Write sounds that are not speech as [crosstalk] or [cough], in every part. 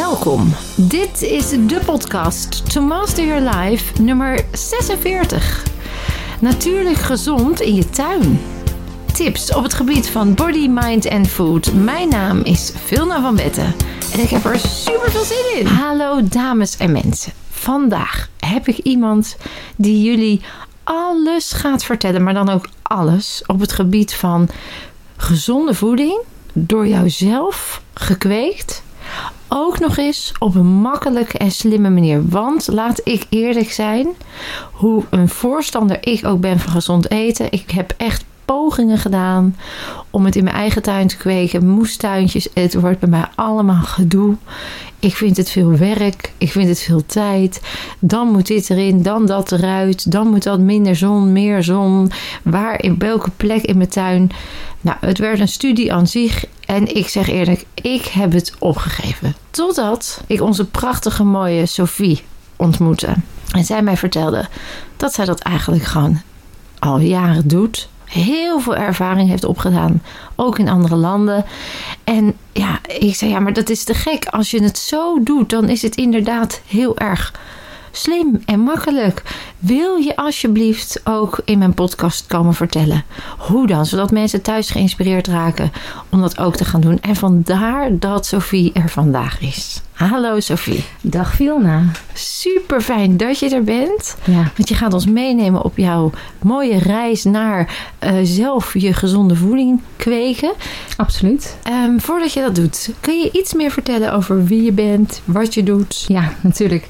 Welkom. Dit is de podcast To Master Your Life nummer 46. Natuurlijk gezond in je tuin. Tips op het gebied van body, mind en food. Mijn naam is Vilna van Betten en ik heb er super veel zin in. Hallo dames en mensen. Vandaag heb ik iemand die jullie alles gaat vertellen, maar dan ook alles op het gebied van gezonde voeding door jouzelf gekweekt. Ook nog eens op een makkelijke en slimme manier. Want laat ik eerlijk zijn, hoe een voorstander ik ook ben van gezond eten. Ik heb echt pogingen gedaan om het in mijn eigen tuin te kweken. Moestuintjes, het wordt bij mij allemaal gedoe. Ik vind het veel werk, ik vind het veel tijd. Dan moet dit erin, dan dat eruit. Dan moet dat minder zon, meer zon. Waar, in welke plek in mijn tuin. Nou, het werd een studie aan zich. En ik zeg eerlijk, ik heb het opgegeven. Totdat ik onze prachtige mooie Sophie ontmoette. En zij mij vertelde dat zij dat eigenlijk gewoon al jaren doet heel veel ervaring heeft opgedaan, ook in andere landen. En ja, ik zei ja, maar dat is te gek. Als je het zo doet, dan is het inderdaad heel erg slim en makkelijk. Wil je alsjeblieft ook in mijn podcast komen vertellen? Hoe dan? Zodat mensen thuis geïnspireerd raken om dat ook te gaan doen. En vandaar dat Sophie er vandaag is. Hallo Sophie. Dag Vilna. Super fijn dat je er bent. Ja. Want je gaat ons meenemen op jouw mooie reis naar uh, zelf je gezonde voeding kweken. Absoluut. Um, voordat je dat doet, kun je iets meer vertellen over wie je bent, wat je doet? Ja, natuurlijk.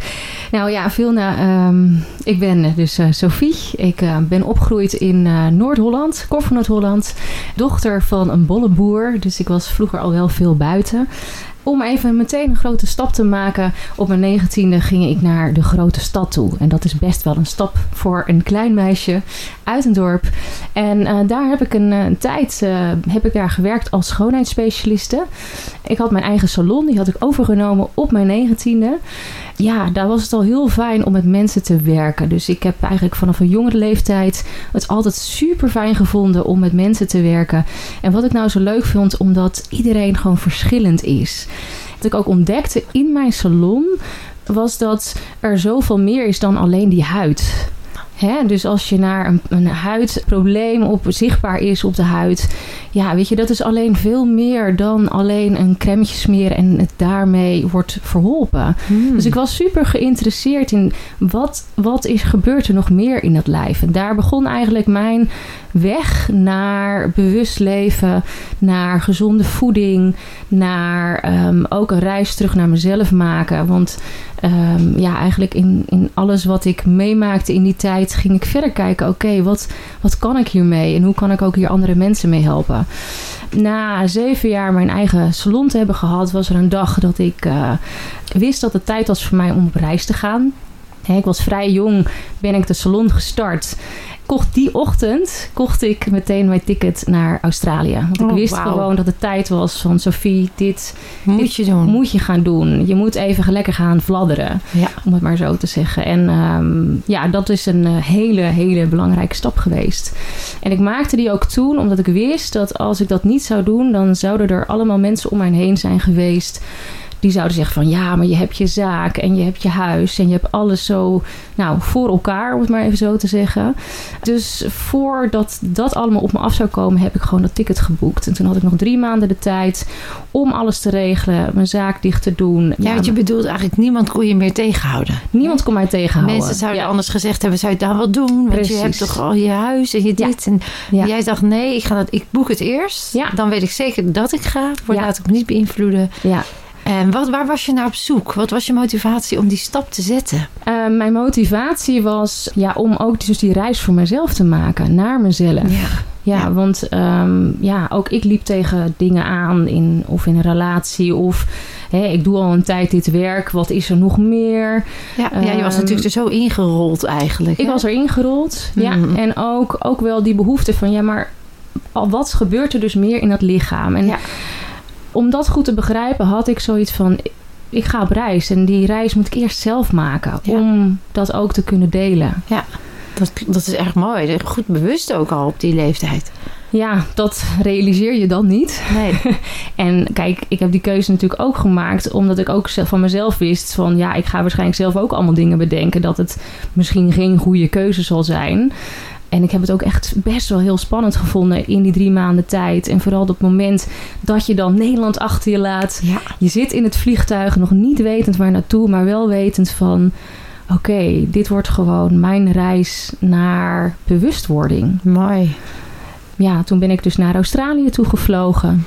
Nou ja, Vilna, um, ik ben dus uh, Sophie. Ik uh, ben opgegroeid in Noord-Holland, Koffer Noord-Holland. Dochter van een bolleboer, dus ik was vroeger al wel veel buiten. Om even meteen een grote stap te maken. Op mijn negentiende ging ik naar de grote stad toe. En dat is best wel een stap voor een klein meisje uit een dorp. En uh, daar heb ik een, een tijd uh, heb ik daar gewerkt als schoonheidsspecialiste. Ik had mijn eigen salon, die had ik overgenomen op mijn negentiende. Ja, daar was het al heel fijn om met mensen te werken. Dus ik heb eigenlijk vanaf een jongere leeftijd het altijd super fijn gevonden om met mensen te werken. En wat ik nou zo leuk vond, omdat iedereen gewoon verschillend is. Wat ik ook ontdekte in mijn salon, was dat er zoveel meer is dan alleen die huid. Hè? Dus als je naar een, een huidprobleem op, zichtbaar is op de huid. Ja, weet je, dat is alleen veel meer dan alleen een crème smeren en het daarmee wordt verholpen. Hmm. Dus ik was super geïnteresseerd in wat, wat is, gebeurt er nog meer in dat lijf. En daar begon eigenlijk mijn weg naar bewust leven, naar gezonde voeding, naar um, ook een reis terug naar mezelf maken. Want um, ja, eigenlijk in, in alles wat ik meemaakte in die tijd ging ik verder kijken. Oké, wat, wat kan ik hiermee en hoe kan ik ook hier andere mensen mee helpen? Na zeven jaar mijn eigen salon te hebben gehad, was er een dag dat ik uh, wist dat het tijd was voor mij om op reis te gaan. ik was vrij jong, ben ik de salon gestart kocht die ochtend kocht ik meteen mijn ticket naar Australië. Want ik Oh, wist gewoon dat het tijd was van Sophie, dit Moet dit je doen. moet je gaan doen. Je moet even lekker gaan fladderen, Ja. om het maar zo te zeggen. En ehm, ja, dat is een eh, hele, hele belangrijke stap geweest. En ik maakte die ook toen omdat ik wist dat als ik dat niet zou doen, dan zouden er allemaal mensen om mij heen zijn geweest die zouden zeggen van ja, maar je hebt je zaak en je hebt je huis en je hebt alles zo nou, voor elkaar, om het maar even zo te zeggen. Dus voordat dat allemaal op me af zou komen, heb ik gewoon dat ticket geboekt. En toen had ik nog drie maanden de tijd om alles te regelen, mijn zaak dicht te doen. Ja, want je bedoelt eigenlijk niemand kon je meer tegenhouden. Niemand kon mij tegenhouden. Mensen zouden Ja. anders gezegd hebben, zou je dan wel doen? Want je hebt toch al je huis en je Ja. dit. En Ja. jij dacht, nee, ik, ga dat, ik boek het eerst. Ja. Dan weet ik zeker dat ik ga. Voor Ja. laat ik me niet beïnvloeden. Ja. En wat, waar was je naar op zoek? Wat was je motivatie om die stap te zetten? Eh, mijn motivatie was ja, om ook dus die reis voor mezelf te maken, naar mezelf. Ja. Ja, Ja. want ehm, ja, ook ik liep tegen dingen aan in, of in een relatie of hè, ik doe al een tijd dit werk, wat is er nog meer? Ja, ja, je was Ehm, natuurlijk er zo ingerold eigenlijk. Ik hè? was erin gerold, ja. Mhm. En ook, ook wel die behoefte van, ja, maar wat gebeurt er dus meer in dat lichaam? En Ja. Om dat goed te begrijpen had ik zoiets van, ik ga op reis en die reis moet ik eerst zelf maken Ja. om dat ook te kunnen delen. Dat, dat is echt mooi. Goed bewust ook al op die leeftijd. Ja, dat realiseer je dan niet. Nee. [laughs] en kijk, ik heb die keuze natuurlijk ook gemaakt omdat ik ook van mezelf wist van ja, ik ga waarschijnlijk zelf ook allemaal dingen bedenken dat het misschien geen goede keuze zal zijn. En ik heb het ook echt best wel heel spannend gevonden in die drie maanden tijd. En vooral het moment dat je dan Nederland achter je laat. Ja. Je zit in het vliegtuig, nog niet wetend waar naartoe, maar wel wetend van... Oké, dit wordt gewoon mijn reis naar bewustwording. Mooi. Ja, toen ben ik dus naar Australië toegevlogen.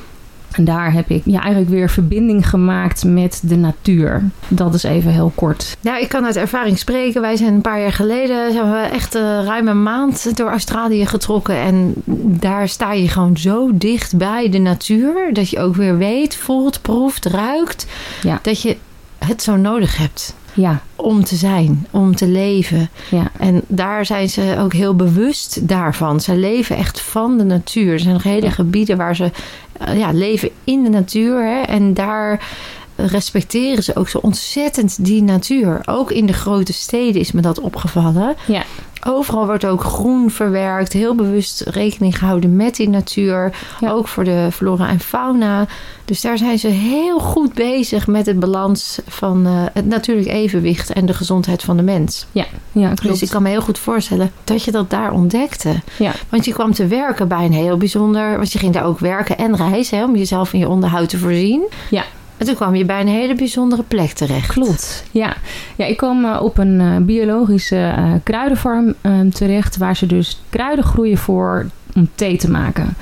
En daar heb ik ja, eigenlijk weer verbinding gemaakt met de natuur. Dat is even heel kort. Ja, ik kan uit ervaring spreken. Wij zijn een paar jaar geleden zijn we echt uh, ruim een maand door Australië getrokken. En daar sta je gewoon zo dicht bij de natuur. Dat je ook weer weet, voelt, proeft, ruikt. Ja. Dat je het zo nodig hebt. Ja. Om te zijn, om te leven. Ja. En daar zijn ze ook heel bewust daarvan. Ze leven echt van de natuur. Er zijn nog hele gebieden waar ze eh, ja, leven in de natuur. Hè, en daar respecteren ze ook zo ontzettend die natuur. Ook in de grote steden is me dat opgevallen. Ja. Overal wordt ook groen verwerkt. Heel bewust rekening gehouden met die natuur. Ja. Ook voor de flora en fauna. Dus daar zijn ze heel goed bezig met het balans van eh, het natuurlijk evenwicht en de gezondheid van de mens. Ja, ja klopt. Dus ik kan me heel goed voorstellen dat je dat daar ontdekte. Ja. Want je kwam te werken bij een heel bijzonder. Want je ging daar ook werken en reizen hè, om jezelf in je onderhoud te voorzien. Ja. En toen kwam je bij een hele bijzondere plek terecht. Klopt, ja. ja ik kwam eh, op een eh, biologische eh, kruidenfarm eh, terecht... waar ze dus kruiden groeien voor om thee te maken.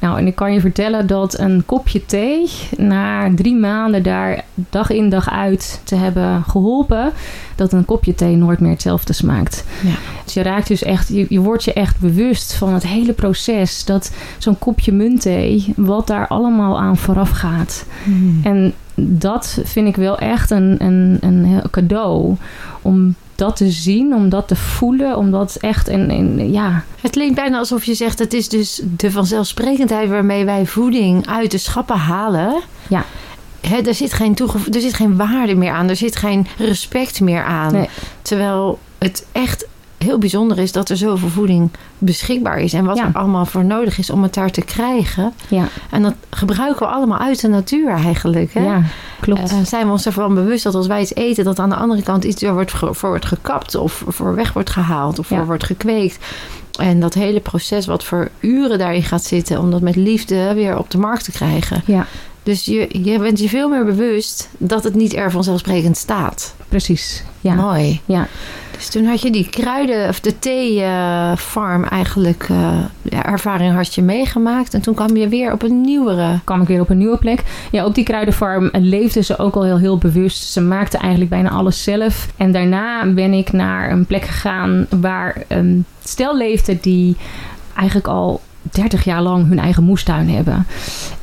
Nou, en ik kan je vertellen dat een kopje thee... na drie maanden daar dag in dag uit te hebben geholpen... dat een kopje thee nooit meer hetzelfde smaakt. Ja. Dus je raakt dus echt... Je, je wordt je echt bewust van het hele proces... dat zo'n kopje muntthee... wat daar allemaal aan vooraf gaat... Hmm. En dat vind ik wel echt een, een, een cadeau. Om dat te zien, om dat te voelen, om dat echt in ja, Het klinkt bijna alsof je zegt: het is dus de vanzelfsprekendheid waarmee wij voeding uit de schappen halen. Ja. Hè, er, zit geen er zit geen waarde meer aan, er zit geen respect meer aan. Nee. Terwijl het echt heel bijzonder is dat er zoveel voeding beschikbaar is. En wat Ja. er allemaal voor nodig is om het daar te krijgen. ja, En dat gebruiken we allemaal uit de natuur eigenlijk. Hè? ja, klopt. Eh, zijn we ons ervan bewust dat als wij iets eten, dat aan de andere kant iets er wordt voor wordt gekapt of voor weg wordt gehaald of Ja. voor wordt gekweekt. En dat hele proces wat voor uren daarin gaat zitten om dat met liefde weer op de markt te krijgen. ja, Dus je, je bent je veel meer bewust dat het niet er vanzelfsprekend staat. precies. Ja, Mooi. ja, Dus toen had je die kruiden of de theefarm eigenlijk eh, ja, ervaring had je meegemaakt. En toen kwam je weer op een nieuwere. kwam ik weer op een nieuwe plek. Ja, op die kruidenfarm leefden ze ook al heel, heel bewust. Ze maakten eigenlijk bijna alles zelf. En daarna ben ik naar een plek gegaan waar een stel leefde die eigenlijk al 30 jaar lang hun eigen moestuin hebben.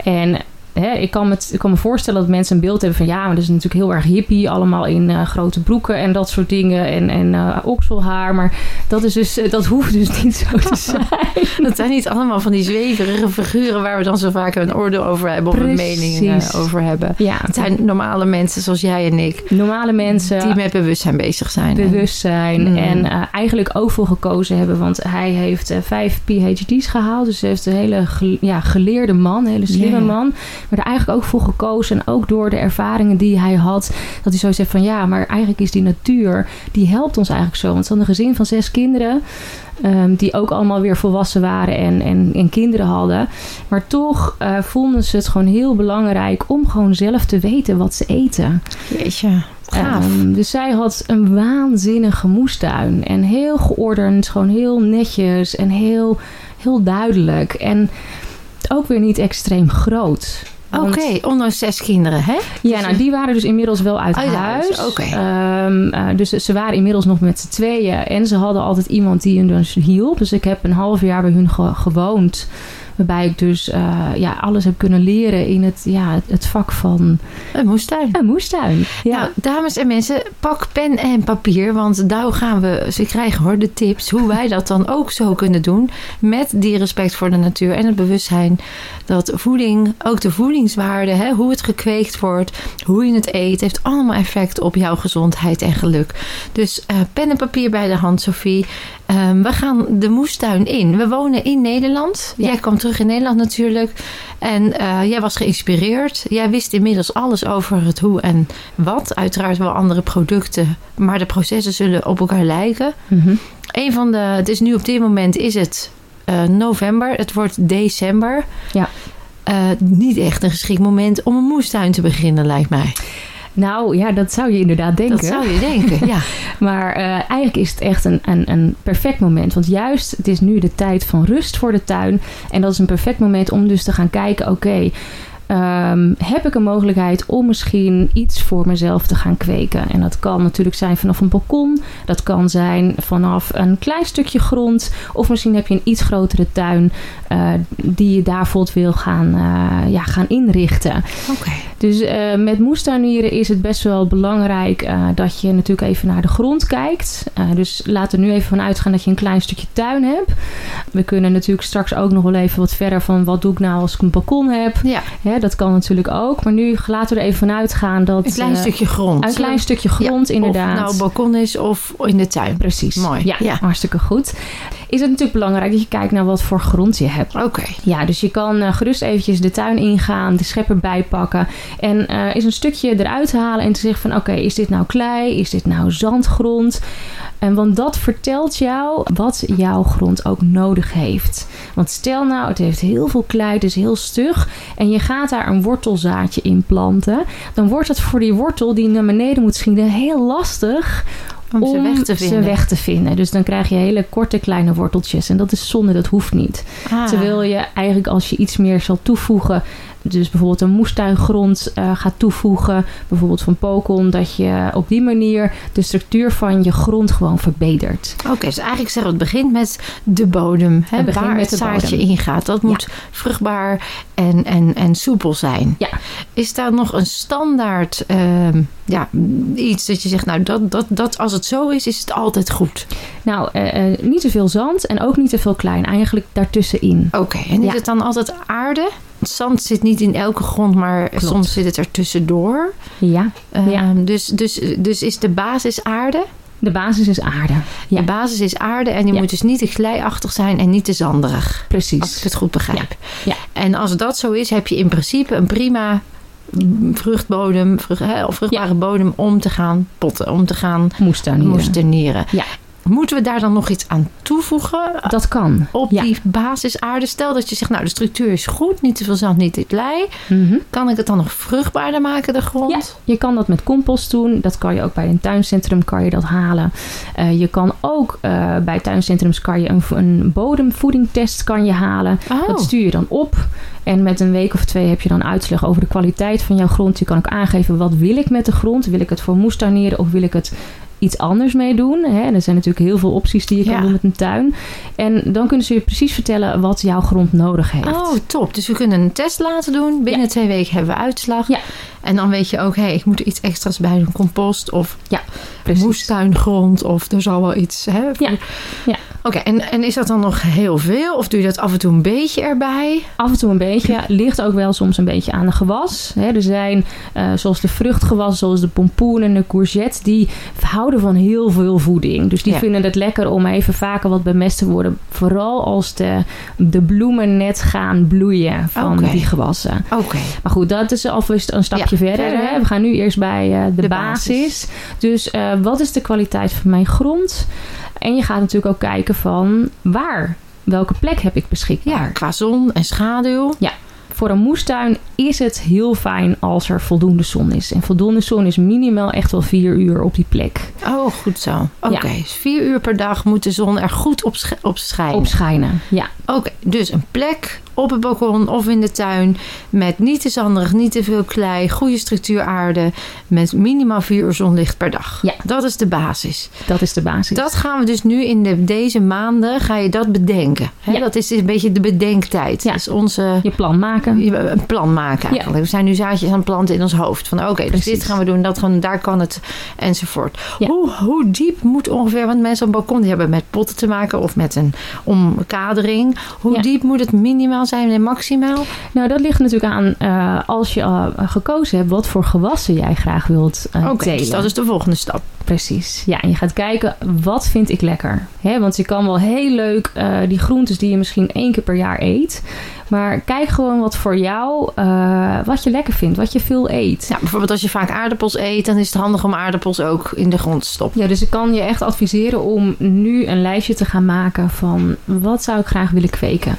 En hè, ik, kan me, ik kan me voorstellen dat mensen een beeld hebben van ja, maar dat is natuurlijk heel erg hippie. Allemaal in eh, grote broeken en dat soort dingen. En, en eh, okselhaar. Maar dat, is dus, eh, dat [laughs] hoeft dus niet zo te [laughs] zijn. Dat zijn niet allemaal van die zweverige figuren waar we dan zo vaak een oordeel over hebben of een mening over hebben. Ja, Het zijn normale mensen zoals jij en ik, normale mensen. die met bewustzijn bezig zijn. En- bewustzijn Mm. en eh, eigenlijk ook voor gekozen hebben. Want hij heeft vijf PhD's gehaald. Dus hij heeft een hele ja, geleerde man, een hele slimme man. Maar er eigenlijk ook voor gekozen. En ook door de ervaringen die hij had. Dat hij zo zegt van ja, maar eigenlijk is die natuur, die helpt ons eigenlijk zo. Want ze hadden een gezin van zes kinderen. ehm, die ook allemaal weer volwassen waren en, en, en kinderen hadden. Maar toch eh, vonden ze het gewoon heel belangrijk om gewoon zelf te weten wat ze eten. Jeetje. Ehm, dus zij had een waanzinnige moestuin. En heel geordend, gewoon heel netjes en heel, heel duidelijk. En ook weer niet extreem groot. Oké, ondanks zes kinderen, hè? Ja, nou die waren dus inmiddels wel uit, Uit huis. huis, oké. Ehm, eh, dus ze waren inmiddels nog met z'n tweeën. En ze hadden altijd iemand die hun dus hielp. Dus ik heb een half jaar bij hun ge- gewoond. Waarbij ik dus eh, ja, alles heb kunnen leren in het, ja, het, vak van Een moestuin. een moestuin. Ja. Nou, dames en mensen, pak pen en papier. Want daar gaan we ze krijgen hoor, de tips. Hoe wij dat dan ook zo kunnen doen. Met die respect voor de natuur en het bewustzijn dat voeding, ook de voedingswaarde, hè, hoe het gekweekt wordt, hoe je het eet, heeft allemaal effect op jouw gezondheid en geluk. Dus eh, pen en papier bij de hand, Sophie. Ehm, we gaan de moestuin in. We wonen in Nederland. Ja. Jij kwam terug in Nederland natuurlijk. En eh, jij was geïnspireerd. Jij wist inmiddels alles over het hoe en wat. Uiteraard wel andere producten. Maar de processen zullen op elkaar lijken. Mhm. Een van de... Het is nu op dit moment is het eh, november. Het wordt december. Ja. Eh, niet echt een geschikt moment om een moestuin te beginnen, lijkt mij. Nou ja, dat zou je inderdaad denken. Dat zou je denken, ja. [laughs] Maar eh, eigenlijk is het echt een, een, een perfect moment. Want juist, het is nu de tijd van rust voor de tuin. En dat is een perfect moment om dus te gaan kijken: oké, ehm, heb ik een mogelijkheid om misschien iets voor mezelf te gaan kweken? En dat kan natuurlijk zijn vanaf een balkon. Dat kan zijn vanaf een klein stukje grond. Of misschien heb je een iets grotere tuin eh, die je daar bijvoorbeeld wil gaan, eh, ja, gaan inrichten. Oké. Dus eh, met moestuinieren is het best wel belangrijk dat je natuurlijk even naar de grond kijkt. Dus laten we nu even van uitgaan dat je een klein stukje tuin hebt. We kunnen natuurlijk straks ook nog wel even wat verder van wat doe ik nou als ik een balkon heb. Ja, Hè, dat kan natuurlijk ook. Maar nu laten we er even van uitgaan dat... een klein eh, stukje grond. Een klein stukje grond, Ja, inderdaad. Of het nou balkon is of in de tuin. Precies. Mooi, Ja, ja. hartstikke goed. Is het natuurlijk belangrijk dat je kijkt naar wat voor grond je hebt. Oké. Ja, dus je kan eh, gerust eventjes de tuin ingaan, de schep erbij pakken. En eh eens een stukje eruit halen en te zeggen van... oké, is dit nou klei? Is dit nou zandgrond? En want dat vertelt jou wat jouw grond ook nodig heeft. Want stel nou, het heeft heel veel klei, het is heel stug... en je gaat daar een wortelzaadje in planten... dan wordt het voor die wortel die naar beneden moet schieten heel lastig Om, ze weg te vinden. ze weg te vinden. Dus dan krijg je hele korte kleine worteltjes. En dat is zonde, dat hoeft niet. Ah. Terwijl je eigenlijk als je iets meer zal toevoegen, dus bijvoorbeeld een moestuingrond eh, gaat toevoegen, bijvoorbeeld van Pokon, dat je op die manier de structuur van je grond gewoon verbetert. Oké, dus eigenlijk zeggen we het begint met de bodem. Hè, Het waar met het zaadje ingaat. Dat moet vruchtbaar en, en, en soepel zijn. Ja. Is daar nog een standaard ehm, ja, iets dat je zegt, nou, dat, dat, dat, als het zo is, is het altijd goed? Nou, eh, eh, niet te veel zand en ook niet te veel klein. Eigenlijk daartussenin. Oké, en is Ja. het dan altijd aarde? Zand zit niet in elke grond, maar Klopt. soms zit het er tussendoor. Ja, Ehm, Ja. dus, dus, dus is de basis aarde? de basis is aarde. Ja. De basis is aarde en die Ja. moet dus niet te glijachtig zijn en niet te zanderig. Als ik Precies. het goed begrijp. Ja. En als dat zo is, heb je in principe een prima vruchtbodem, vrucht, hè, of vruchtbare bodem om te gaan potten, om te gaan Moestuinieren. moestuinieren. Ja. Moeten we daar dan nog iets aan toevoegen Dat kan. op Ja. die basisaarde? Stel dat je zegt, nou de structuur is goed, niet te veel zand, niet te klei. Mhm. Kan ik het dan nog vruchtbaarder maken, de grond? Ja, je kan dat met compost doen. Dat kan je ook bij een tuincentrum kan je dat halen. Eh, je kan ook eh, bij tuincentrums kan je een, een bodemvoedingtest kan je halen. Oh, Dat stuur je dan op. En met een week of twee heb je dan uitslag over de kwaliteit van jouw grond. Je kan ook aangeven wat wil ik met de grond. Wil ik het voor moestuinieren of wil ik het iets anders mee doen? Hè? En er zijn natuurlijk heel veel opties die je kan Ja. doen met een tuin. En dan kunnen ze je precies vertellen wat jouw grond nodig heeft. Oh, top. Dus we kunnen een test laten doen. Binnen Ja. twee weken hebben we uitslag. Ja. En dan weet je ook, hé, ik moet er iets extra's bij doen. Compost of Precies. moestuingrond of er zal wel iets. Hè, voor- Ja, ja. Oké, en, en is dat dan nog heel veel? Of doe je dat af en toe een beetje erbij? Af en toe een beetje. Ligt ook wel soms een beetje aan de gewas. Hè, er zijn, eh, zoals de vruchtgewas, zoals de pompoen en de courgette, die houden van heel veel voeding. Dus die Ja. vinden het lekker om even vaker wat bemest te worden. Vooral als de, de bloemen net gaan bloeien van die gewassen. Oké. Maar goed, dat is alvast een stapje Ja, verder. verder. Hè. We gaan nu eerst bij eh, de, De basis. basis. Dus eh, wat is de kwaliteit van mijn grond? En je gaat natuurlijk ook kijken van waar, welke plek heb ik beschikbaar? Ja, qua zon en schaduw. Voor een moestuin is het heel fijn als er voldoende zon is. En voldoende zon is minimaal echt wel vier uur op die plek. Oh, goed zo. Oké, Ja. dus vier uur per dag moet de zon er goed op, sch- op schijnen. Op schijnen. Ja, Oké, dus een plek op het balkon of in de tuin met niet te zanderig, niet te veel klei, goede structuur aarde met minimaal vier uur zonlicht per dag. Ja. Dat is de basis. dat is de basis. Dat gaan we dus nu in de, deze maanden, ga je dat bedenken. Hè? Ja. Dat is een beetje de bedenktijd. Ja. Dus onze Je plan maken. een plan maken eigenlijk. We zijn nu zaadjes aan het planten in ons hoofd. Van oké, dus dit gaan we doen, dat gaan daar kan het enzovoort. Ja. Hoe, hoe diep moet ongeveer, want mensen op een balkon die hebben met potten te maken of met een omkadering. Hoe diep moet het minimaal zijn en maximaal? Nou, dat ligt natuurlijk aan eh, als je eh, gekozen hebt wat voor gewassen jij graag wilt eh Oké, telen. dus dat is de volgende stap. Precies. Ja, en je gaat kijken, wat vind ik lekker? Hè, want je kan wel heel leuk die groentes die je misschien één keer per jaar eet. Maar kijk gewoon wat voor jou, eh, wat je lekker vindt, wat je veel eet. Ja, bijvoorbeeld als je vaak aardappels eet, dan is het handig om aardappels ook in de grond te stoppen. Ja, dus ik kan je echt adviseren om nu een lijstje te gaan maken van wat zou ik graag willen kweken.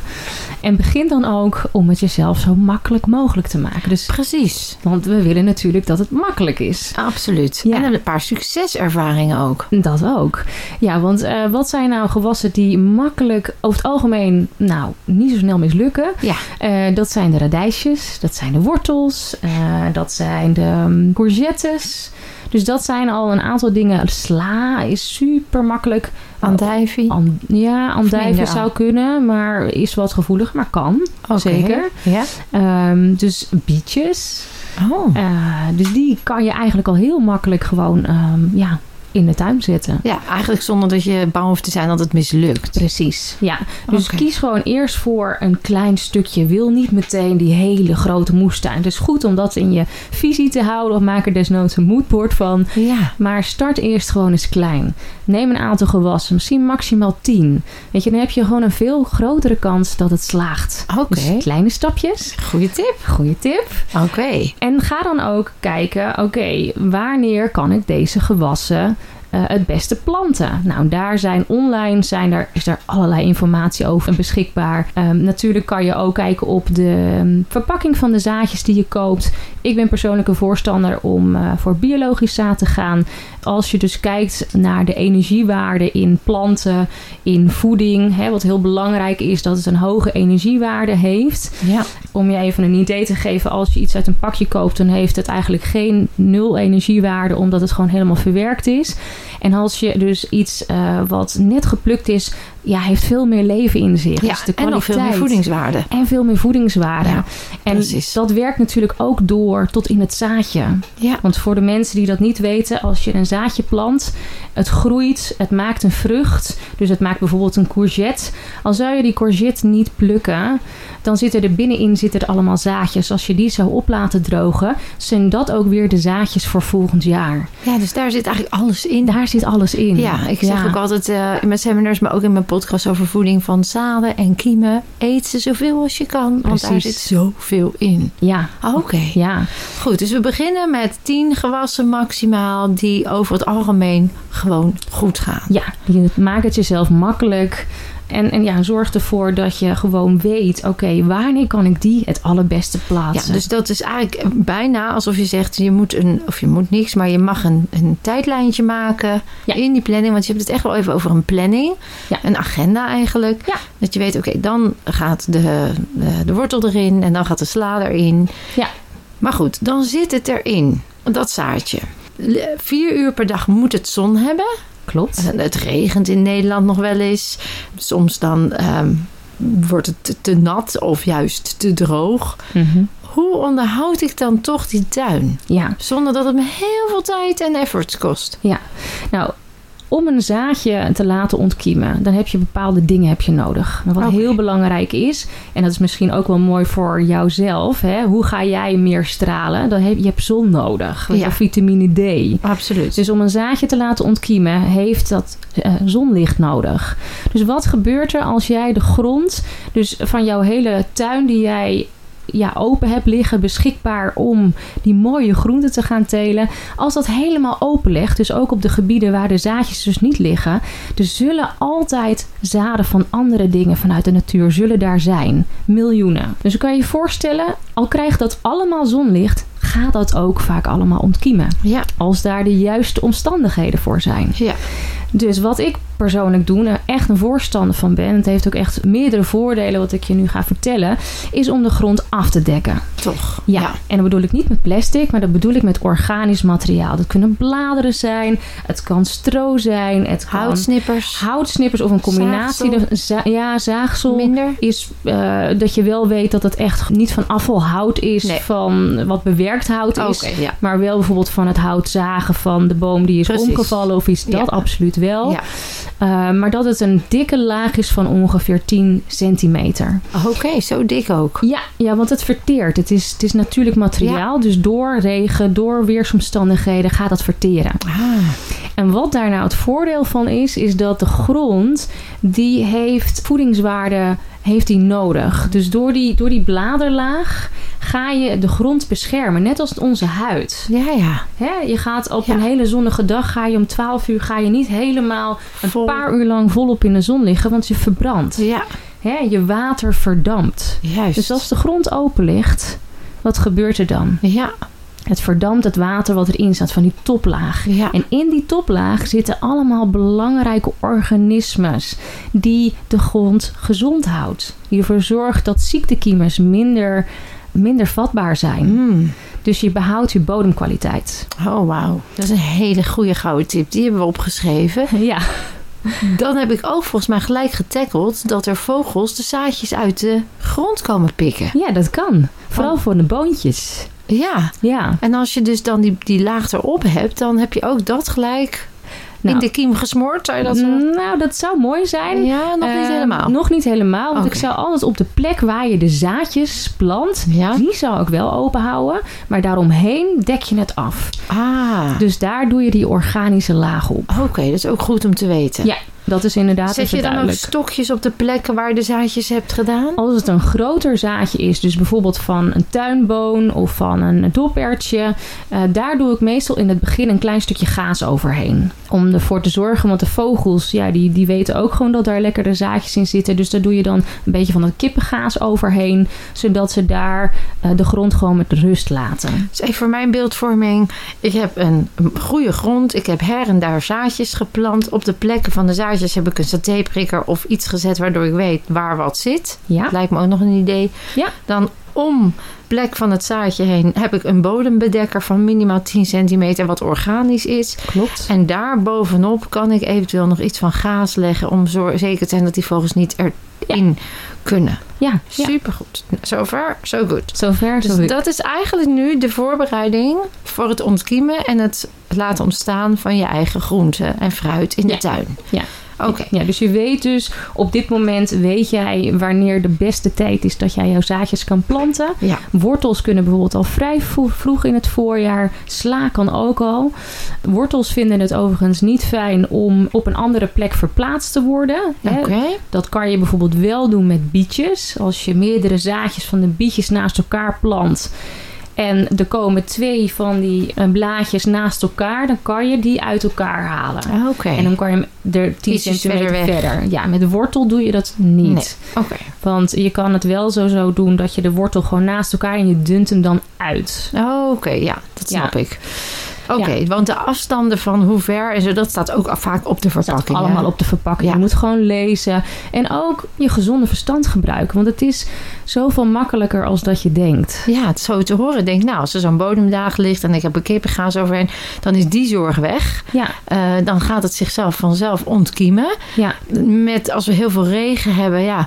En begin dan ook om het jezelf zo makkelijk mogelijk te maken. Dus, Precies. want we willen natuurlijk dat het makkelijk is. Absoluut. Ja. En een paar succeservaringen ook. Dat ook. Ja, want eh, wat zijn nou gewassen die makkelijk over het algemeen nou niet zo snel mislukken? Ja. Eh, dat zijn de radijsjes, dat zijn de wortels, eh, dat zijn de um, courgettes. Dus dat zijn al een aantal dingen. Sla is super makkelijk. Andijvie. An- ja, andijven minder zou kunnen, maar is wat gevoelig, maar kan. Zeker. Ja. Ehm, dus bietjes. Oh. Eh, dus die kan je eigenlijk al heel makkelijk gewoon ehm, ja, in de tuin zetten. Ja, eigenlijk zonder dat je bang hoeft te zijn dat het mislukt. Precies, ja. Dus kies gewoon eerst voor een klein stukje. Wil niet meteen die hele grote moestuin. Het is goed om dat in je visie te houden. Of maak er desnoods een moodboard van. Ja. Maar start eerst gewoon eens klein. Neem een aantal gewassen, misschien maximaal 10. Weet je, dan heb je gewoon een veel grotere kans dat het slaagt. Oké. Dus kleine stapjes. Goeie tip. Goeie tip. Oké. En ga dan ook kijken, oké, wanneer kan ik deze gewassen het beste planten? Nou, daar zijn online zijn er, is er allerlei informatie over beschikbaar. Ehm, natuurlijk kan je ook kijken op de ehm, verpakking van de zaadjes die je koopt. Ik ben persoonlijk een voorstander om eh, voor biologisch zaad te gaan. Als je dus kijkt naar de energiewaarde in planten, in voeding, hè, wat heel belangrijk is dat het een hoge energiewaarde heeft Ja. om je even een idee te geven, als je iets uit een pakje koopt, dan heeft het eigenlijk geen nul energiewaarde, omdat het gewoon helemaal verwerkt is. En als je dus iets eh, wat net geplukt is, ja, heeft veel meer leven in zich. ja. Dus de en nog veel meer kwaliteit- voedingswaarde. En veel meer voedingswaarde. Ja, en precies. dat werkt natuurlijk ook door tot in het zaadje. Ja. Want voor de mensen die dat niet weten, als je een zaadje plant, het groeit, het maakt een vrucht. Dus het maakt bijvoorbeeld een courgette. Al zou je die courgette niet plukken, dan zitten er binnenin zitten er allemaal zaadjes. Als je die zou op laten drogen, zijn dat ook weer de zaadjes voor volgend jaar. ja, dus daar zit eigenlijk alles in. Daar zit alles in. Ja, ik zeg ook altijd eh, in mijn seminars, maar ook in mijn podcast over voeding van zaden en kiemen. Eet ze zoveel als je kan, want daar zit zoveel in. Ja, Oké, ja. goed. Dus we beginnen met 10 gewassen maximaal die over het algemeen gewoon goed gaan. Ja, je maakt het jezelf makkelijk. En, en ja, zorg ervoor dat je gewoon weet, oké, wanneer kan ik die het allerbeste Ja, plaatsen? dus dat is eigenlijk bijna alsof je zegt, je moet een, of je moet niks, maar je mag een, een tijdlijntje maken Ja. in die planning. Want je hebt het echt wel even over een planning, Ja. een agenda eigenlijk. Ja. Dat je weet, oké, dan gaat de, de, de wortel erin en dan gaat de sla erin. Ja. Maar goed, dan zit het erin, dat zaadje. Vier uur per dag moet het zon hebben. Klopt. En Het regent in Nederland nog wel eens. Soms dan ehm, wordt het te, nat of juist te droog. Mhm. Hoe onderhoud ik dan toch die tuin? Ja, Zonder dat het me heel veel tijd en effort kost. ja. Nou, om een zaadje te laten ontkiemen, dan heb je bepaalde dingen heb je nodig. Wat heel belangrijk is, en dat is misschien ook wel mooi voor jouzelf. Hè? Hoe ga jij meer stralen? Dan heb je hebt zon nodig. Ja. Ja. Vitamine D. Absoluut. Dus om een zaadje te laten ontkiemen, heeft dat eh, zonlicht nodig. Dus wat gebeurt er als jij de grond, dus van jouw hele tuin die jij ja, open hebt liggen, beschikbaar om die mooie groenten te gaan telen. Als dat helemaal open legt, dus ook op de gebieden waar de zaadjes dus niet liggen, er zullen altijd zaden van andere dingen vanuit de natuur zullen daar zijn. Miljoenen. Dus dan kan je voorstellen, al krijgt dat allemaal zonlicht, gaat dat ook vaak allemaal ontkiemen ja, als daar de juiste omstandigheden voor zijn. ja. Dus wat ik persoonlijk doe, en echt een voorstander van ben, het heeft ook echt meerdere voordelen wat ik je nu ga vertellen, is om de grond af te dekken. toch. Ja, en dat bedoel ik niet met plastic, maar dat bedoel ik met organisch materiaal. Dat kunnen bladeren zijn, het kan stro zijn, het kan Houtsnippers. houtsnippers of een combinatie. Zaagsel. Za- ja, zaagsel Minder. is eh, dat je wel weet dat het echt niet van afvalhout is, Nee. van wat bewerkt hout is. ja. Maar wel bijvoorbeeld van het hout zagen van de boom die is Precies. omgevallen of iets. Dat Ja. absoluut wel. Ja. Eh, maar dat het een dikke laag is van ongeveer 10 centimeter. Oké, zo dik ook. Ja, ja want het verteert. Het is, het is natuurlijk materiaal. Dus door regen, door weersomstandigheden gaat het verteren. Ah, En wat daar nou het voordeel van is, is dat de grond, die heeft voedingswaarde heeft die nodig. Dus door die, door die bladerlaag ga je de grond beschermen. Net als onze huid. ja, ja. Hè, je gaat op Ja. een hele zonnige dag, ga je om 12 uur, ga je niet helemaal een Vol. paar uur lang volop in de zon liggen, want je verbrandt. Ja, Hè, je water verdampt. juist. Dus als de grond open ligt, wat gebeurt er dan? Ja, Het verdampt het water wat erin staat van die toplaag. ja. En in die toplaag zitten allemaal belangrijke organismes die de grond gezond houdt. Die ervoor zorgt dat ziektekiemers minder, minder vatbaar zijn. Mm. Dus je behoudt je bodemkwaliteit. Oh, wauw. Dat is een hele goede gouden tip. Die hebben we opgeschreven. [laughs] Ja, Dan heb ik ook volgens mij gelijk getackled dat er vogels de zaadjes uit de grond komen pikken. ja dat kan. Vooral voor de boontjes. Ja. Ja, En als je dus dan die, die laag erop hebt, dan heb je ook dat gelijk Nou. in de kiem gesmoord. Zou je dat nou dat zou mooi zijn. Ja, nog niet Eh, helemaal. Nog niet helemaal. Want ik zou altijd op de plek waar je de zaadjes plant, Ja? die zou ik wel open houden. Maar daaromheen dek je het af. Ah, Dus daar doe je die organische laag op. oké. dat is ook goed om te weten. Ja, dat is inderdaad Zet je dan ook stokjes op de plekken waar je de zaadjes hebt gedaan? Als het een groter zaadje is, dus bijvoorbeeld van een tuinboon of van een dopertje, eh, daar doe ik meestal in het begin een klein stukje gaas overheen. Om ervoor te zorgen, want de vogels, ja, die, die weten ook gewoon dat daar lekkere zaadjes in zitten. Dus daar doe je dan een beetje van dat kippengaas overheen, zodat ze daar eh, de grond gewoon met rust laten. Dus even voor mijn beeldvorming. Ik heb een goede grond. Ik heb her en daar zaadjes geplant. Op de plekken van de zaadjes heb ik een satéprikker of iets gezet waardoor ik weet waar wat zit. Ja, Lijkt me ook nog een idee. Ja. Dan om plek van het zaadje heen heb ik een bodembedekker van minimaal 10 centimeter wat organisch is. klopt. En daar bovenop kan ik eventueel nog iets van gaas leggen om zo zeker te zijn dat die vogels niet erin kunnen. Ja, ja. Supergoed. Zover, zo goed. zover zo Dus goed. dat is eigenlijk nu de voorbereiding voor het ontkiemen en het laten ontstaan van je eigen groenten en fruit in Ja. de tuin. Ja. Oké. Ja, dus je weet dus, op dit moment weet jij wanneer de beste tijd is dat jij jouw zaadjes kan planten. Ja. Wortels kunnen bijvoorbeeld al vrij vro- vroeg in het voorjaar. Sla kan ook al. Wortels vinden het overigens niet fijn om op een andere plek verplaatst te worden. Oké. Dat kan je bijvoorbeeld wel doen met bietjes. Als je meerdere zaadjes van de bietjes naast elkaar plant. En er komen twee van die eh, blaadjes naast elkaar. Dan kan je die uit elkaar halen. Oké. En dan kan je hem er 10 Ietsjes centimeter verder verder. Ja, met de wortel doe je dat niet. Oké. Want je kan het wel zo, zo doen dat je de wortel gewoon naast elkaar en je dunt hem dan uit. Oké, ja, dat Ja. snap ik. Oké, want de afstanden van hoe ver en zo, dat staat ook vaak op de verpakking. staat allemaal hè? op de verpakking. Ja. Je moet gewoon lezen. En ook je gezonde verstand gebruiken. Want het is zoveel makkelijker als dat je denkt. Ja, het is zo te horen. Ik denk, nou, als er zo'n bodemdaag ligt en ik heb een kippengaas overheen, dan is die zorg weg. Ja, Eh, dan gaat het zichzelf vanzelf ontkiemen. ja, Met als we heel veel regen hebben, ja,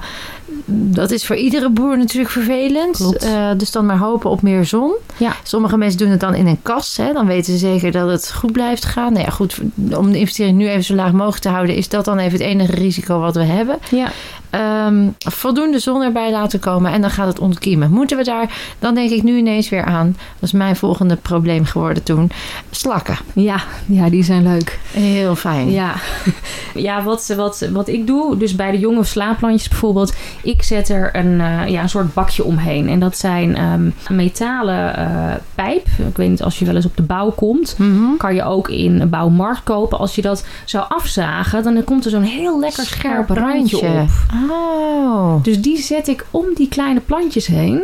dat is voor iedere boer natuurlijk vervelend. Eh, dus dan maar hopen op meer zon. ja. Sommige mensen doen het dan in een kas. Hè. Dan weten ze zeker dat het goed blijft gaan. Nou ja, goed, om de investering nu even zo laag mogelijk te houden, is dat dan even het enige risico wat we hebben. ja. Ehm, voldoende zon erbij laten komen en dan gaat het ontkiemen. Moeten we daar, dan denk ik nu ineens weer aan. Dat is mijn volgende probleem geworden toen. Slakken. Ja, ja, die zijn leuk. Heel fijn. Ja, [laughs] ja wat, wat, wat ik doe, dus bij de jonge slaapplantjes bijvoorbeeld, ik zet er een, eh, ja, een soort bakje omheen. En dat zijn ehm, metalen eh, pijp. Ik weet niet, als je wel eens op de bouw komt, Mhm. kan je ook in een bouwmarkt kopen. Als je dat zou afzagen, dan komt er zo'n heel lekker scherp randje op. Oh. Dus die zet ik om die kleine plantjes heen.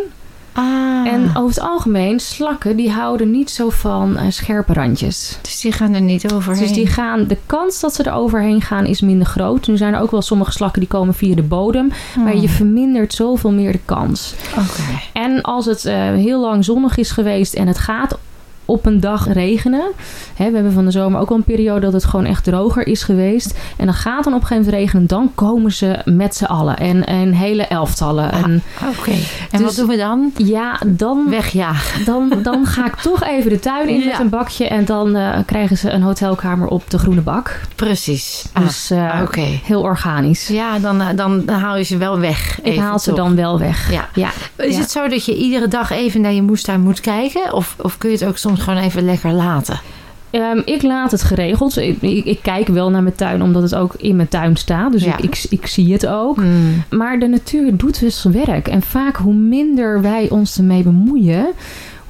Ah. En over het algemeen, slakken die houden niet zo van eh, scherpe randjes. dus die gaan er niet overheen. Dus die gaan, de kans dat ze er overheen gaan is minder groot. Nu zijn er ook wel sommige slakken die komen via de bodem. Maar Oh. je vermindert zoveel meer de kans. Oké. En als het eh, heel lang zonnig is geweest en het gaat op een dag regenen. Hè, we hebben van de zomer ook al een periode dat het gewoon echt droger is geweest. En dan gaat dan op een gegeven moment regenen. Dan komen ze met z'n allen. En, en hele elftallen. Ah, en, Oké. En Dus- wat doen we dan? ja, dan, Wegjagen. dan, dan ga ik toch even de tuin in Ja. met een bakje. En dan eh, krijgen ze een hotelkamer op de groene bak. Precies. Dus eh, ah, oké. heel organisch. Ja, dan, eh, dan, haal je ze wel weg. Ik even, haal ze toch? dan wel weg. Ja. ja. Is Ja. het zo dat je iedere dag even naar je moestuin moet kijken? Of, of kun je het ook soms gewoon even lekker laten? Ehm, ik laat het geregeld. Ik, ik, ik kijk wel naar mijn tuin, omdat het ook in mijn tuin staat. Dus Ja. ik, ik, zie het ook. Hmm. Maar de natuur doet dus werk. En vaak hoe minder wij ons ermee bemoeien,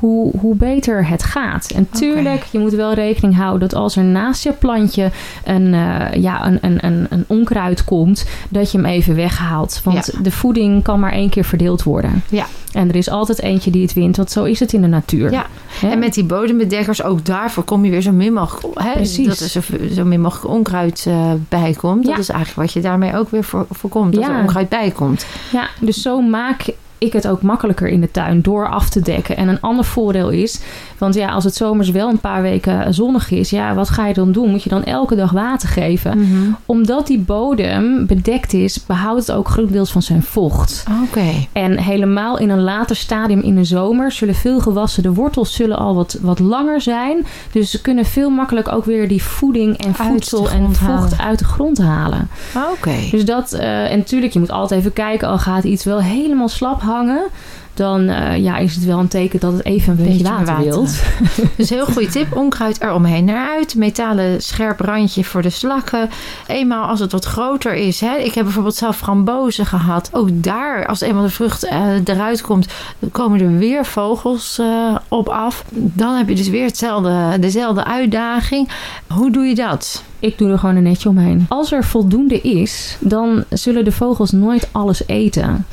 hoe, hoe beter het gaat. En tuurlijk, je moet wel rekening houden dat als er naast je plantje een, eh, ja, een, een, een, een onkruid komt, dat je hem even weghaalt. Want de voeding kan maar één keer verdeeld worden. Ja. En er is altijd eentje die het wint, want zo is het in de natuur. Ja. En met die bodembedekkers, ook daarvoor kom je weer zo min mogelijk... Hè, Precies. Dat er zo, zo min mogelijk onkruid eh, bij komt. Dat Ja. is eigenlijk wat je daarmee ook weer voor, voorkomt. Dat er onkruid bij komt. Ja, dus zo maak ik het ook makkelijker in de tuin door af te dekken. En een ander voordeel is, want ja, als het zomers wel een paar weken zonnig is, ja, wat ga je dan doen? Moet je dan elke dag water geven? Omdat die bodem bedekt is, behoudt het ook grotendeels van zijn vocht. Oké. En helemaal in een later stadium in de zomer zullen veel gewassen, de wortels zullen al wat, wat langer zijn. Dus ze kunnen veel makkelijk ook weer die voeding en voedsel en vocht halen. uit de grond halen. Oké. Dus dat, eh, en natuurlijk, je moet altijd even kijken, al gaat iets wel helemaal slap hangen, dan eh, ja, is het wel een teken dat het even een beetje, Beetje water, water. wilt. [laughs] Dus heel goede tip. Onkruid eromheen naar uit. Metalen scherp randje voor de slakken. Eenmaal als het wat groter is. Hè. Ik heb bijvoorbeeld zelf frambozen gehad. Ook daar, als eenmaal de vrucht eh, eruit komt, komen er weer vogels eh, op af. Dan heb je dus weer hetzelfde, dezelfde uitdaging. Hoe doe je dat? Ik doe er gewoon een netje omheen. Als er voldoende is, dan zullen de vogels nooit alles eten.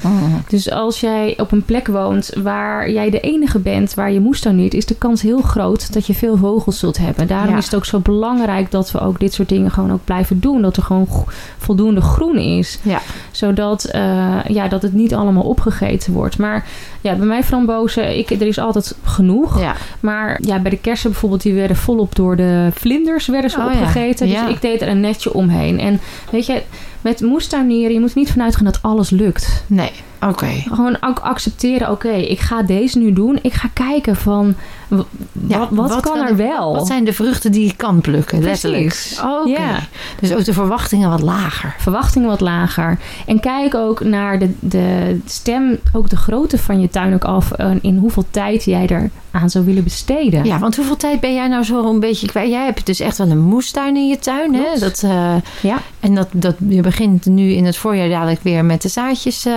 Dus als jij op een plek woont waar jij de enige bent waar je moestuiniert, is de kans heel groot dat je veel vogels zult hebben. Daarom Ja. is het ook zo belangrijk dat we ook dit soort dingen gewoon ook blijven doen. Dat er gewoon voldoende groen is. Ja. Zodat eh, ja, dat het niet allemaal opgegeten wordt. Maar ja, bij mij frambozen, ik, er is altijd genoeg. Ja. Maar ja, bij de kersen bijvoorbeeld, die werden volop door de vlinders werden ze Oh opgegeten. Dus ik deed er een netje omheen. En weet je, met moestuinieren, je moet niet vanuit gaan dat alles lukt. Nee. Oké. Gewoon ook accepteren, oké, ik ga deze nu doen. Ik ga kijken van, Ja, wat, wat, kan er wel? Wat zijn de vruchten die je kan plukken? Letterlijk. Precies. Oké. Ja. Dus ook de verwachtingen wat lager. Verwachtingen wat lager. En kijk ook naar de, de stem, ook de grootte van je tuin ook af. En in hoeveel tijd jij er aan zou willen besteden. Ja, want hoeveel tijd ben jij nou zo een beetje kwijt? Jij hebt dus echt wel een moestuin in je tuin, hè? Dat, eh, Ja. en dat, dat, je begint nu in het voorjaar dadelijk weer met de zaadjes. eh,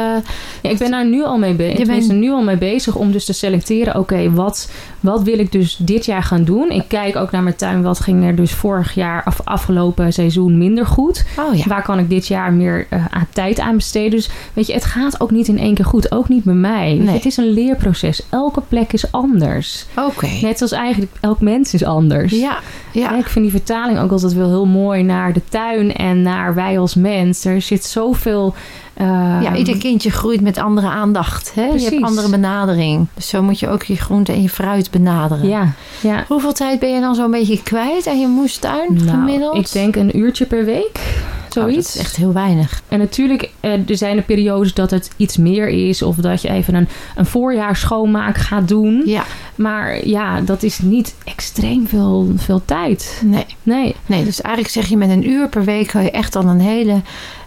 Ja, ik ben daar nu al mee bezig. Ik ben er nu al mee bezig om dus te selecteren. Oké, wat, wat wil ik dus dit jaar gaan doen? Ik kijk ook naar mijn tuin. Wat ging er dus vorig jaar of afgelopen seizoen minder goed? oh ja. Waar kan ik dit jaar meer eh, aan tijd aan besteden? Dus weet je, het gaat ook niet in één keer goed. Ook niet bij mij. Nee. Het is een leerproces. Elke plek is anders. Oké. Net zoals eigenlijk elk mens is anders. Ja, ja. Ja, ik vind die vertaling ook altijd wel heel mooi naar de tuin en naar wij als mens. Er zit zoveel. eh, ja, ieder kindje groeit met andere aandacht. Hè? Je hebt andere benadering. Dus zo moet je ook je groente en je fruit benaderen. Ja, ja. Hoeveel tijd ben je dan zo'n beetje kwijt aan je moestuin gemiddeld? ik denk een uurtje per week. Oh, dat Zoiets. is echt heel weinig. En natuurlijk, eh, er zijn er periodes dat het iets meer is. Of dat je even een, een voorjaar schoonmaak gaat doen. Ja, Maar ja, dat is niet extreem veel, veel tijd. nee. Nee. Nee, dus eigenlijk zeg je met een uur per week kan je echt al een hele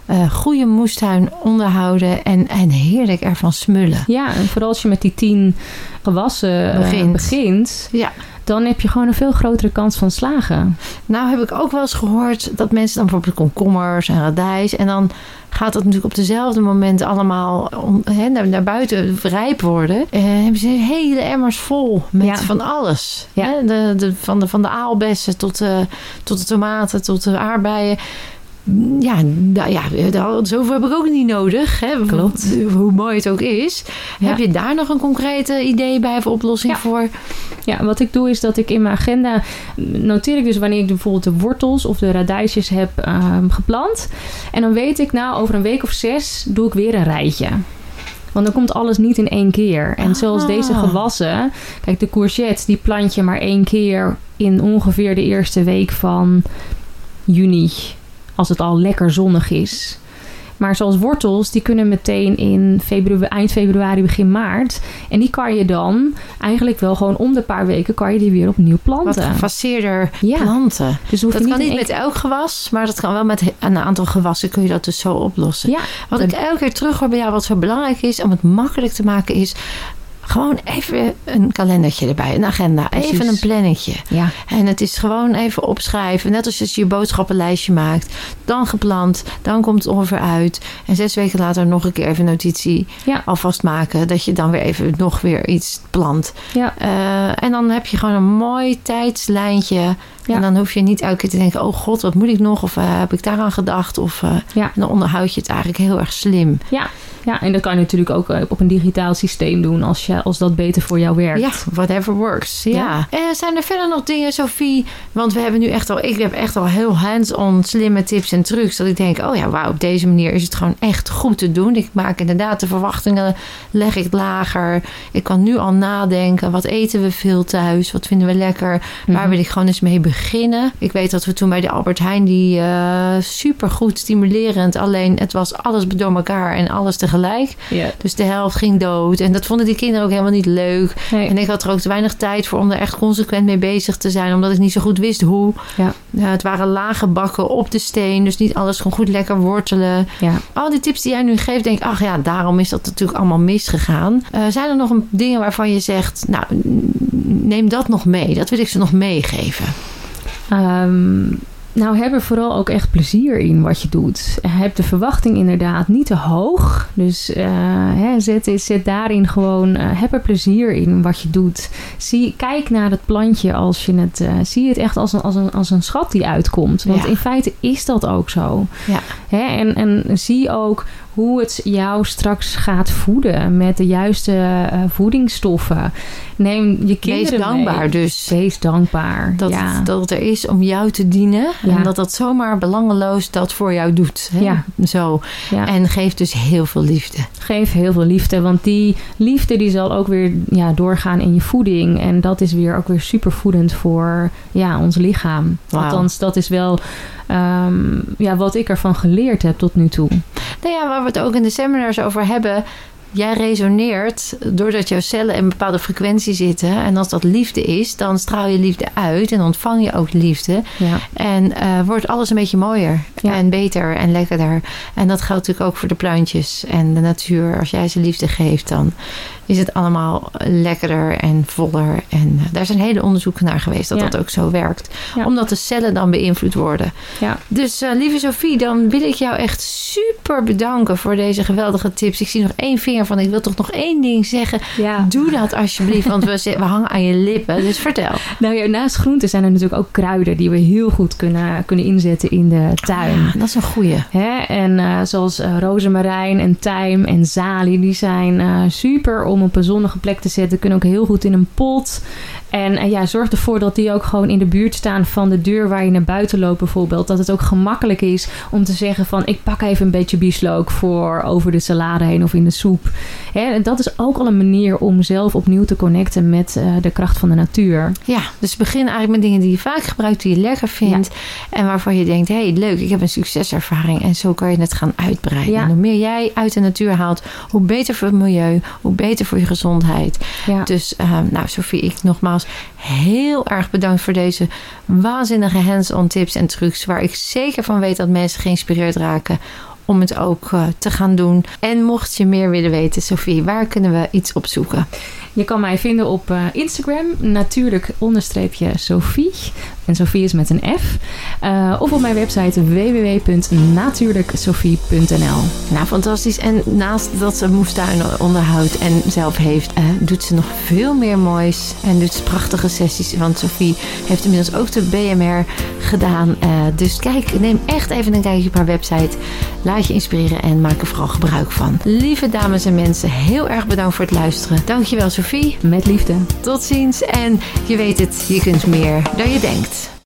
eh, goede moestuin onderhouden en, en heerlijk ervan smullen. Ja, en vooral als je met die tien gewassen eh, Begint. begint Ja. Dan heb je gewoon een veel grotere kans van slagen. Nou heb ik ook wel eens gehoord dat mensen dan bijvoorbeeld komkommers en radijs en dan gaat dat natuurlijk op dezelfde moment allemaal om, naar, naar buiten rijp worden. Eh, hebben ze hele emmers vol met Ja. van alles. Ja. De, de, van, de, van de aalbessen tot, de tot de tomaten, tot de aardbeien. Ja, nou ja, zoveel heb ik ook niet nodig. Hè, Klopt. Hoe mooi het ook is. Ja. Heb je daar nog een concrete idee bij of oplossing Ja. voor? Ja, wat ik doe is dat ik in mijn agenda noteer ik dus wanneer ik bijvoorbeeld de wortels of de radijsjes heb ehm, geplant. En dan weet ik nou over een week of zes doe ik weer een rijtje. Want dan komt alles niet in één keer. En zoals Ah. deze gewassen, kijk, de courgette die plant je maar één keer in ongeveer de eerste week van juni, als het al lekker zonnig is. Maar zoals wortels, die kunnen meteen in februari, eind februari, begin maart. En die kan je dan eigenlijk wel gewoon om de paar weken kan je die weer opnieuw Wat planten. gefaseerder Ja. planten. Dus hoef Dat je kan niet met elk gewas, maar dat kan wel met een aantal gewassen kun je dat dus zo oplossen. Ja, Wat ik elke keer terug hoor bij jou, wat zo belangrijk is om het makkelijk te maken, is gewoon even een kalendertje erbij, een agenda, Precies. even een plannetje. ja, En het is gewoon even opschrijven, net als als je je boodschappenlijstje maakt. Dan gepland, dan komt het ongeveer uit. En zes weken later nog een keer even notitie Ja. alvast maken. Dat je dan weer even nog weer iets plant. ja, Eh, en dan heb je gewoon een mooi tijdslijntje. Ja. En dan hoef je niet elke keer te denken: oh god, wat moet ik nog? Of eh, heb ik daaraan gedacht? Of eh, ja. en dan onderhoud je het eigenlijk heel erg slim. Ja, ja, en dat kan je natuurlijk ook eh, op een digitaal systeem doen als, je, als dat beter voor jou werkt. Ja, whatever works. Ja. Ja. En zijn er verder nog dingen, Sophie? Want we hebben nu echt al, ik heb echt al heel hands-on slimme tips en trucs. Dat ik denk, oh ja, wauw, op deze manier is het gewoon echt goed te doen. Ik maak inderdaad de verwachtingen, leg ik lager. Ik kan nu al nadenken, wat eten we veel thuis? Wat vinden we lekker? Waar Mhm. wil ik gewoon eens mee beginnen? Ik weet dat we toen bij de Albert Heijn, die eh super goed stimulerend. Alleen het was alles door elkaar en alles tegelijk. Ja. Dus de helft ging dood. En dat vonden die kinderen ook helemaal niet leuk. Nee. En ik had er ook te weinig tijd voor om er echt consequent mee bezig te zijn. Omdat ik niet zo goed wist hoe. Ja. Het waren lage bakken op de steen. Dus niet alles gewoon goed lekker wortelen. ja. Al die tips die jij nu geeft, denk ik... Ach ja, daarom is dat natuurlijk allemaal misgegaan. Eh, zijn er nog dingen waarvan je zegt... Nou, neem dat nog mee. Dat wil ik ze nog meegeven. Ehm, nou, heb er vooral ook echt plezier in wat je doet. Heb de verwachting inderdaad niet te hoog. Dus eh, hè, zet, zet daarin gewoon, eh, heb er plezier in wat je doet. Zie, kijk naar het plantje als je het, eh, zie het echt als een, als, een, als een schat die uitkomt. Want Ja. in feite is dat ook zo. Ja. Hè, en, en zie ook hoe het jou straks gaat voeden met de juiste eh, voedingsstoffen. Neem je kinderen Wees dankbaar mee. dus. Wees dankbaar. Dat, ja. het, dat het er is om jou te dienen. Ja. En dat dat zomaar belangeloos dat voor jou doet. Hè? Ja. Zo. ja. En geef dus heel veel liefde. Geef heel veel liefde, want die liefde die zal ook weer ja, doorgaan in je voeding. En dat is weer ook weer supervoedend voor ja, ons lichaam. Wauw. Althans, dat is wel ehm, ja, wat ik ervan geleerd heb tot nu toe. Nou ja, waar we het ook in de seminars over hebben. Jij resoneert doordat jouw cellen in een bepaalde frequentie zitten. En als dat liefde is, dan straal je liefde uit en ontvang je ook liefde. Ja, En eh, wordt alles een beetje mooier Ja. en beter en lekkerder. En dat geldt natuurlijk ook voor de plantjes en de natuur. Als jij ze liefde geeft, dan is het allemaal lekkerder en voller. En eh, daar zijn hele onderzoeken naar geweest dat Ja. dat ook zo werkt. Omdat de cellen dan beïnvloed worden. ja. Dus eh, lieve Sophie, dan wil ik jou echt super bedanken voor deze geweldige tips. Ik zie nog één vinger van, ik wil toch nog één ding zeggen. ja. Doe dat alsjeblieft, want we, we hangen aan je lippen. Dus vertel. Nou ja, naast groenten zijn er natuurlijk ook kruiden die we heel goed kunnen, kunnen inzetten in de tuin. Ja, dat is een goeie. Hè? En eh, zoals eh, rozemarijn en tijm en zalie, die zijn eh, super om op een zonnige plek te zetten. Kunnen ook heel goed in een pot. En eh, ja, zorg ervoor dat die ook gewoon in de buurt staan van de deur waar je naar buiten loopt bijvoorbeeld. Dat het ook gemakkelijk is om te zeggen van ik pak even een beetje bieslook voor over de salade heen of in de soep. Hè? En dat is ook al een manier om zelf opnieuw te connecten met eh, de kracht van de natuur. Ja, dus begin eigenlijk met dingen die je vaak gebruikt, die je lekker vindt. En waarvan je denkt, hé, hey, leuk, ik heb een succeservaring. En zo kan je het gaan uitbreiden. Ja. En hoe meer jij uit de natuur haalt, hoe beter voor het milieu, hoe beter voor je gezondheid. Ja. Dus, eh, nou, Sophie, ik nogmaals heel erg bedankt voor deze waanzinnige hands-on tips en trucs. Waar ik zeker van weet dat mensen geïnspireerd raken om het ook eh, te gaan doen. En mocht je meer willen weten, Sophie, waar kunnen we iets opzoeken? Je kan mij vinden op eh, Instagram, natuurlijk onderstreepje Sophie. En Sophie is met een F. Eh, of op mijn website www.natuurlijksophie.nl. Nou, fantastisch. En naast dat ze moestuin onderhoudt en zelf heeft, doet ze nog veel meer moois. En doet ze prachtige sessies. Want Sophie heeft inmiddels ook de BMR gedaan. Eh, dus kijk, neem echt even een kijkje op haar website. Laat je inspireren en maak er vooral gebruik van. Lieve dames en mensen, heel erg bedankt voor het luisteren. Dankjewel, Sophie. Met liefde. Tot ziens. En je weet het, je kunt meer dan je denkt.